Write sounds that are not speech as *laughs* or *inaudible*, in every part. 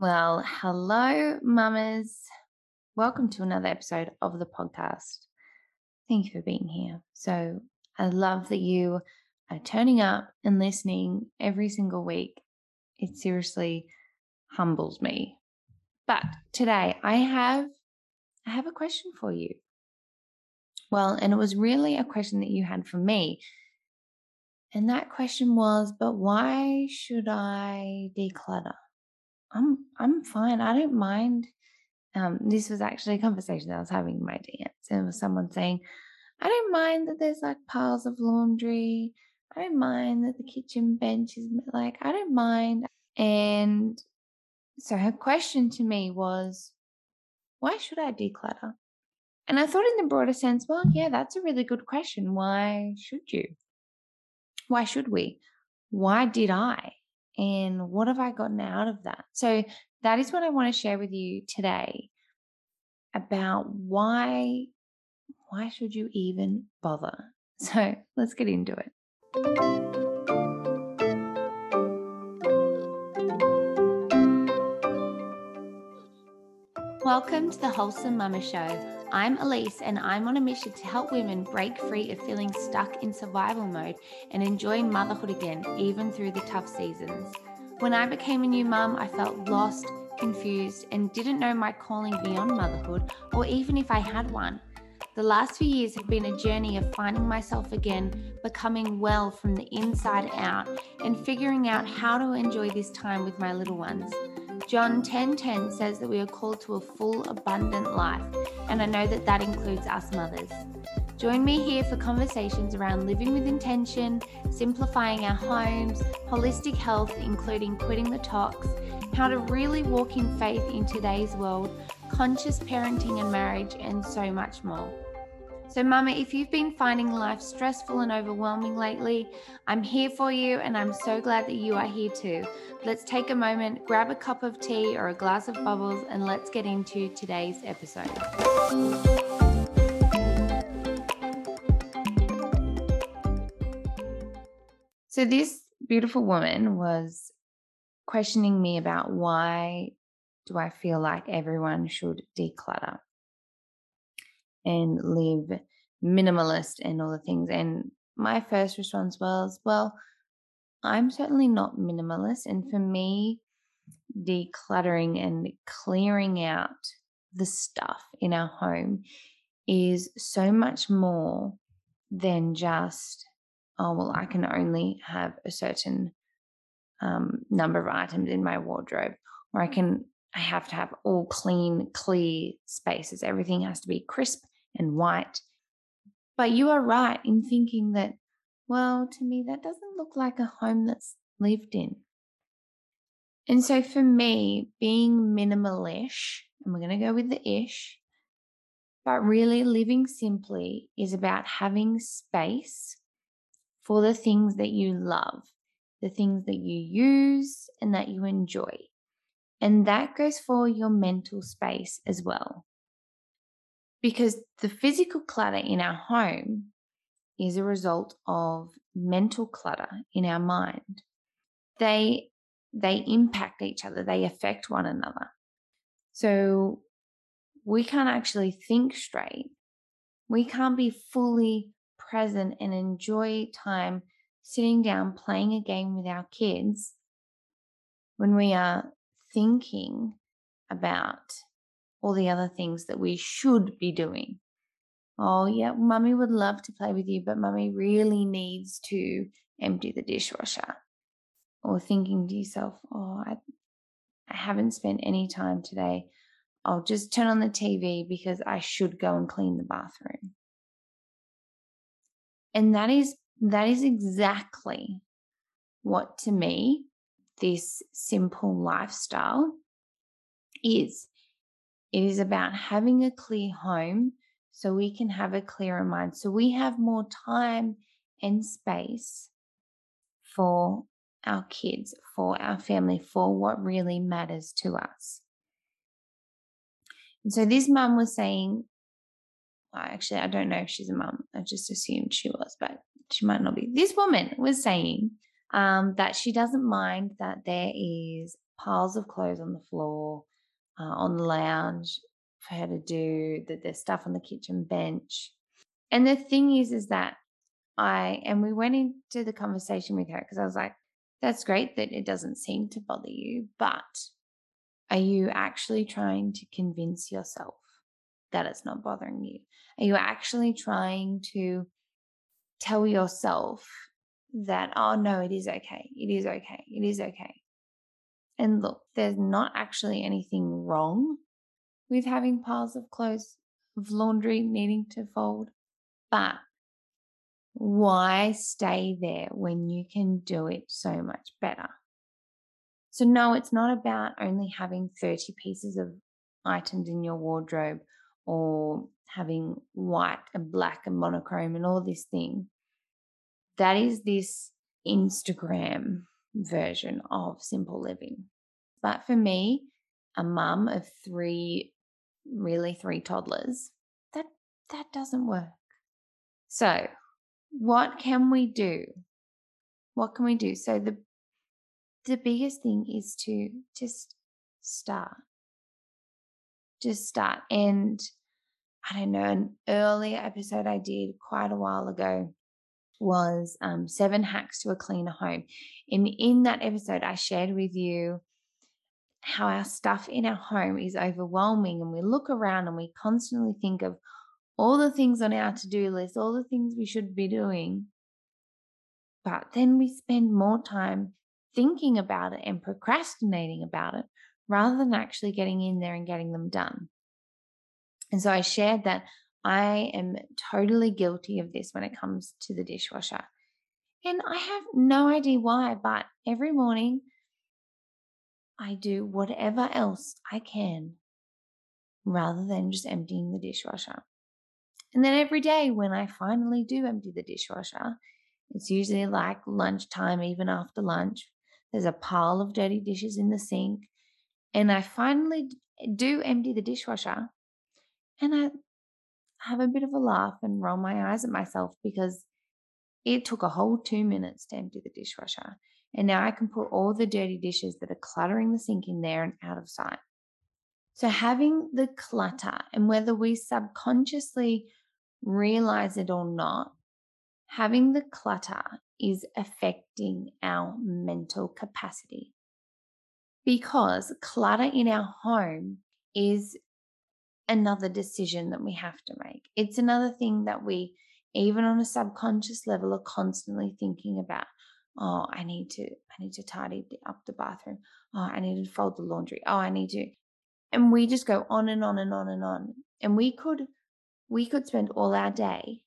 Well, hello, mamas. Welcome to another episode of the podcast. Thank you for being here. So, I love that you are turning up and listening every single week. It seriously humbles me. But today I have I have a question for you. Well, and it was really a question that you had for me. And that question was, but why should I declutter? I'm I'm fine. I don't mind. Um, this was actually a conversation that I was having in my dance, and was someone saying, I don't mind that there's like piles of laundry. I don't mind that the kitchen bench is like, I don't mind. And so her question to me was, why should I declutter? And I thought, in the broader sense, well, yeah, that's a really good question. Why should you? Why should we? Why did I? And what have I gotten out of that? So, that is what I want to share with you today about why why should you even bother? *laughs* So, let's get into it. Welcome to the Wholesome Mama Show. I'm Elise, and I'm on a mission to help women break free of feeling stuck in survival mode and enjoy motherhood again, even through the tough seasons. When I became a new mum, I felt lost, confused, and didn't know my calling beyond motherhood, or even if I had one. The last few years have been a journey of finding myself again, becoming well from the inside out, and figuring out how to enjoy this time with my little ones. John 10:10 says that we are called to a full abundant life, and I know that that includes us mothers. Join me here for conversations around living with intention, simplifying our homes, holistic health including quitting the tox, how to really walk in faith in today's world, conscious parenting and marriage, and so much more. So, Mama, if you've been finding life stressful and overwhelming lately, I'm here for you and I'm so glad that you are here too. Let's take a moment, grab a cup of tea or a glass of bubbles, and let's get into today's episode. So, this beautiful woman was questioning me about why do I feel like everyone should declutter and live minimalist and all the things. And my first response was, well, I'm certainly not minimalist. And for me, decluttering and clearing out the stuff in our home is so much more than just, oh, well, I can only have a certain um, number of items in my wardrobe, or I can I have to have all clean, clear spaces. Everything has to be crisp and white. But you are right in thinking that, well, to me, that doesn't look like a home that's lived in. And so for me, being minimalish, and we're going to go with the ish, but really living simply is about having space for the things that you love, the things that you use and that you enjoy. And that goes for your mental space as well. Because the physical clutter in our home is a result of mental clutter in our mind. They they impact each other, they affect one another. So we can't actually think straight. We can't be fully present and enjoy time sitting down playing a game with our kids when we are thinking about all the other things that we should be doing. Oh, yeah, mummy would love to play with you, but mummy really needs to empty the dishwasher. Or thinking to yourself, oh, I, I haven't spent any time today. I'll just turn on the TV because I should go and clean the bathroom. And that is that is exactly what to me this simple lifestyle is. It is about having a clear home so we can have a clearer mind. So we have more time and space for our kids, for our family, for what really matters to us. And so this mum was saying, actually, I don't know if she's a mum. I just assumed she was, but she might not be. This woman was saying um, that she doesn't mind that there is piles of clothes on the floor, uh, on the lounge for her to do, that there's stuff on the kitchen bench. And the thing is, is that I, and we went into the conversation with her because I was like, that's great that it doesn't seem to bother you, but are you actually trying to convince yourself that it's not bothering you? Are you actually trying to tell yourself that, oh no, it is okay. It is okay. It is okay. And look, there's not actually anything wrong with having piles of clothes, of laundry needing to fold, but why stay there when you can do it so much better? So, no, it's not about only having 30 pieces of items in your wardrobe or having white and black and monochrome and all this thing. That is this Instagram version of simple living. But for me, a mum of three, really three toddlers, that that doesn't work. So, what can we do? What can we do? So the the biggest thing is to just start. Just start. And I don't know, an earlier episode I did quite a while ago was um, seven hacks to a cleaner home. And in that episode, I shared with you how our stuff in our home is overwhelming. And we look around and we constantly think of all the things on our to do list, all the things we should be doing. But then we spend more time thinking about it and procrastinating about it rather than actually getting in there and getting them done. And so I shared that I am totally guilty of this when it comes to the dishwasher. And I have no idea why, but every morning I do whatever else I can rather than just emptying the dishwasher. And then every day when I finally do empty the dishwasher, it's usually like lunchtime, even after lunch, there's a pile of dirty dishes in the sink. And I finally do empty the dishwasher and I have a bit of a laugh and roll my eyes at myself because it took a whole two minutes to empty the dishwasher. And now I can put all the dirty dishes that are cluttering the sink in there and out of sight. So, having the clutter, and whether we subconsciously realize it or not, having the clutter is affecting our mental capacity. Because clutter in our home is another decision that we have to make. It's another thing that we, even on a subconscious level, are constantly thinking about. Oh, I need to, I need to tidy up the bathroom. Oh, I need to fold the laundry. Oh, I need to. And we just go on and on and on and on. And we could, we could spend all our day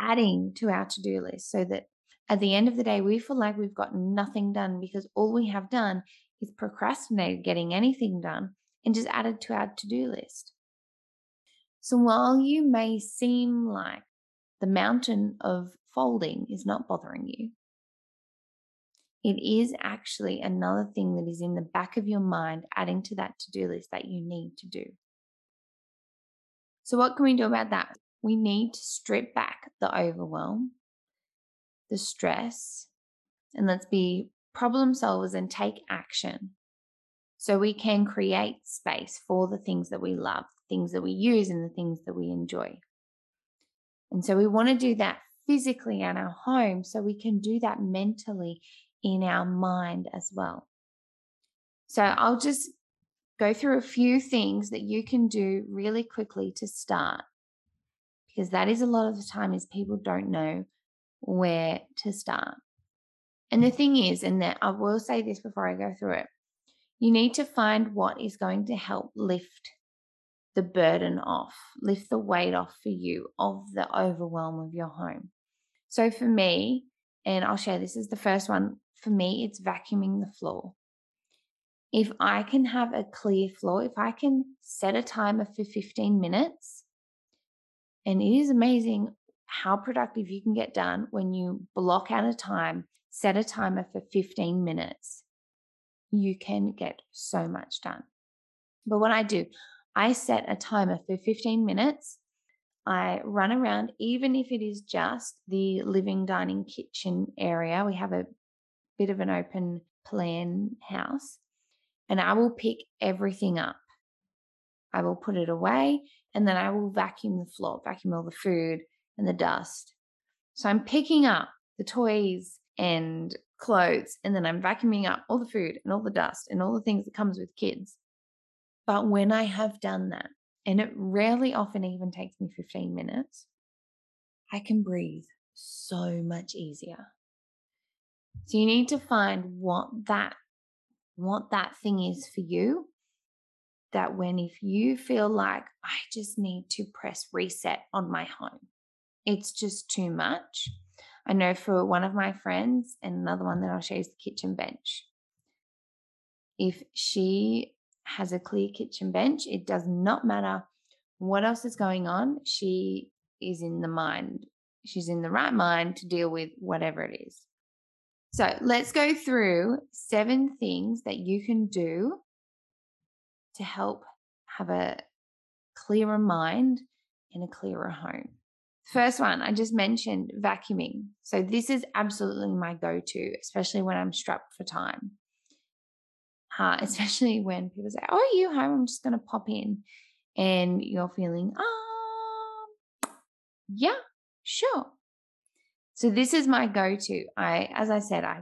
adding to our to-do list so that at the end of the day, we feel like we've got nothing done because all we have done is procrastinated getting anything done and just added to our to do list. So while you may seem like the mountain of folding is not bothering you, it is actually another thing that is in the back of your mind, adding to that to do list that you need to do. So, what can we do about that? We need to strip back the overwhelm the stress and let's be problem solvers and take action so we can create space for the things that we love, things that we use, and the things that we enjoy. And so we want to do that physically in our home so we can do that mentally in our mind as well. So I'll just go through a few things that you can do really quickly to start because that is a lot of the time is people don't know where to start. And the thing is, and that I will say this before I go through it, you need to find what is going to help lift the burden off, lift the weight off for you of the overwhelm of your home. So for me, and I'll share this is the first one, for me, it's vacuuming the floor. If I can have a clear floor, if I can set a timer for 15 minutes, and it is amazing how productive you can get done when you block out a time, set a timer for 15 minutes. You can get so much done. But what I do, I set a timer for 15 minutes. I run around, even if it is just the living, dining, kitchen area. We have a bit of an open plan house. and I will pick everything up. I will put it away and then I will vacuum the floor, vacuum all the food and the dust. So I'm picking up the toys and clothes and then I'm vacuuming up all the food and all the dust and all the things that comes with kids. But when I have done that, and it rarely often even takes me 15 minutes, I can breathe so much easier. So you need to find what that what that thing is for you that when if you feel like I just need to press reset on my home, it's just too much. I know for one of my friends and another one that I'll show is the kitchen bench. If she has a clear kitchen bench, it does not matter what else is going on. She is in the mind, she's in the right mind to deal with whatever it is. So let's go through seven things that you can do to help have a clearer mind and a clearer home. First one, I just mentioned vacuuming. So, this is absolutely my go to, especially when I'm strapped for time. Uh, *laughs* especially when people say, Oh, are you home? I'm just going to pop in. And you're feeling, um, yeah, sure. So, this is my go to. I, as I said, I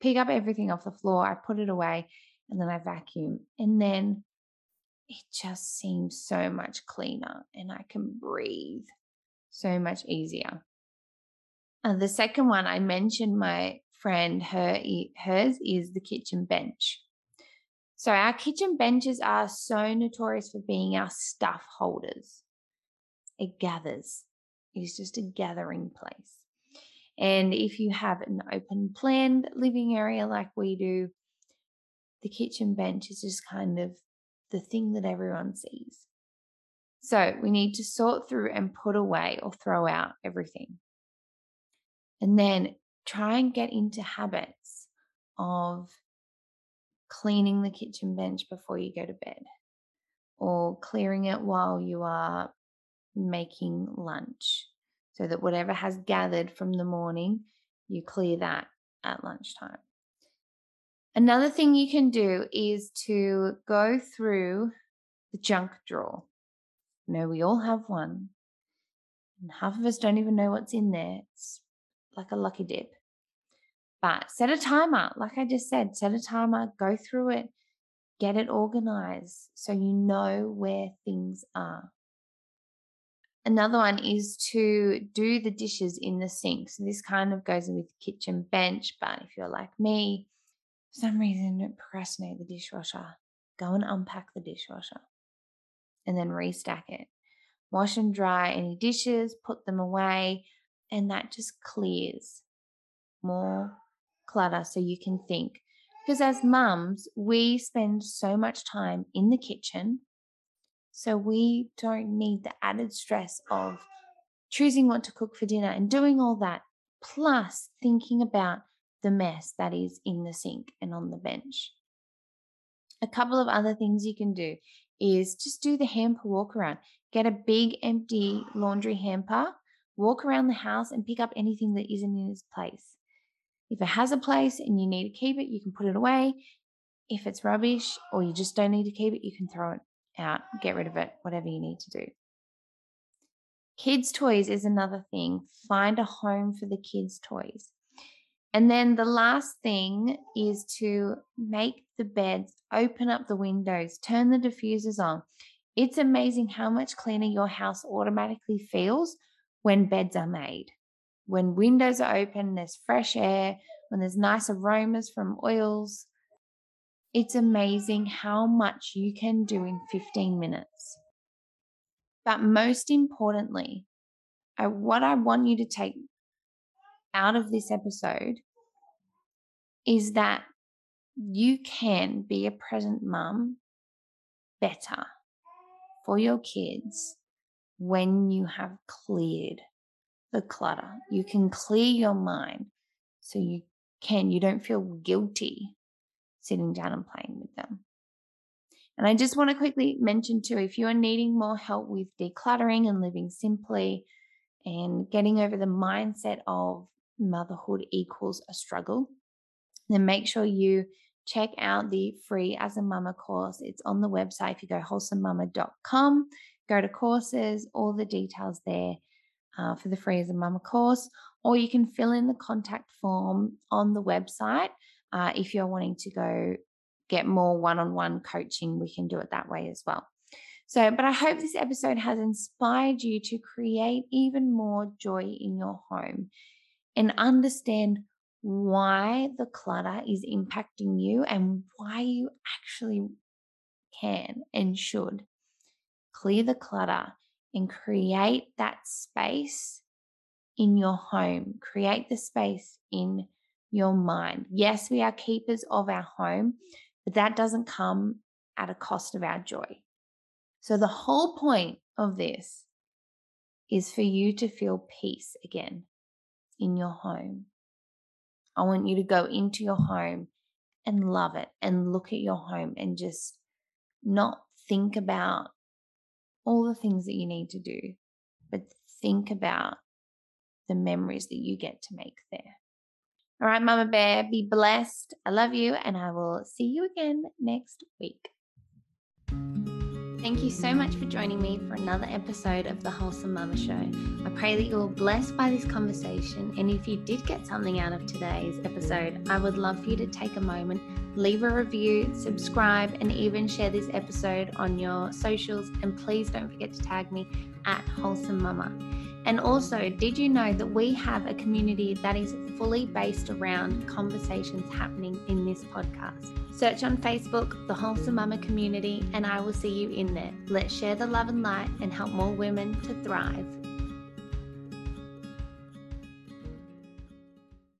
pick up everything off the floor, I put it away, and then I vacuum. And then it just seems so much cleaner and I can breathe so much easier. And the second one I mentioned my friend her hers is the kitchen bench. So our kitchen benches are so notorious for being our stuff holders. It gathers. It's just a gathering place. And if you have an open planned living area like we do, the kitchen bench is just kind of the thing that everyone sees. So we need to sort through and put away or throw out everything. And then try and get into habits of cleaning the kitchen bench before you go to bed or clearing it while you are making lunch so that whatever has gathered from the morning, you clear that at lunchtime. Another thing you can do is to go through the junk drawer. You know, we all have one. And half of us don't even know what's in there. It's like a lucky dip. But set a timer. Like I just said, set a timer, go through it, get it organized so you know where things are. Another one is to do the dishes in the sink. So this kind of goes with kitchen bench, but if you're like me, for some reason procrastinate the dishwasher. Go and unpack the dishwasher and then restack it. Wash and dry any dishes, put them away, and that just clears more clutter so you can think. Because as mums, we spend so much time in the kitchen, so we don't need the added stress of choosing what to cook for dinner and doing all that, plus thinking about the mess that is in the sink and on the bench. A couple of other things you can do is just do the hamper walk around. Get a big empty laundry hamper, walk around the house and pick up anything that isn't in its place. If it has a place and you need to keep it, you can put it away. If it's rubbish or you just don't need to keep it, you can throw it out, get rid of it, whatever you need to do. Kids' toys is another thing. Find a home for the kids' toys. And then the last thing is to make the beds, open up the windows, turn the diffusers on. It's amazing how much cleaner your house automatically feels when beds are made. When windows are open, there's fresh air, when there's nice aromas from oils. It's amazing how much you can do in 15 minutes. But most importantly, I, what I want you to take out of this episode is that you can be a present mum better for your kids when you have cleared the clutter. You can clear your mind so you can, you don't feel guilty sitting down and playing with them. And I just want to quickly mention too if you are needing more help with decluttering and living simply and getting over the mindset of motherhood equals a struggle, then make sure you check out the free as a mama course. It's on the website. If you go wholesomemama.com, go to courses, all the details there uh, for the free as a mama course, or you can fill in the contact form on the website uh, if you're wanting to go get more one on one coaching. We can do it that way as well. So, but I hope this episode has inspired you to create even more joy in your home and understand why the clutter is impacting you and why you actually can and should clear the clutter and create that space in your home, create the space in your mind. Yes, we are keepers of our home, but that doesn't come at a cost of our joy. So, the whole point of this is for you to feel peace again in your home. I want you to go into your home and love it and look at your home and just not think about all the things that you need to do, but think about the memories that you get to make there. All right, Mama Bear, be blessed. I love you, and I will see you again next week. Thank you so much for joining me for another episode of the Wholesome Mama Show. I pray that you're blessed by this conversation. And if you did get something out of today's episode, I would love for you to take a moment, leave a review, subscribe, and even share this episode on your socials. And please don't forget to tag me at Wholesome Mama. And also, did you know that we have a community that is fully based around conversations happening in this podcast? Search on Facebook, the Wholesome Mama Community, and I will see you in there. Let's share the love and light and help more women to thrive.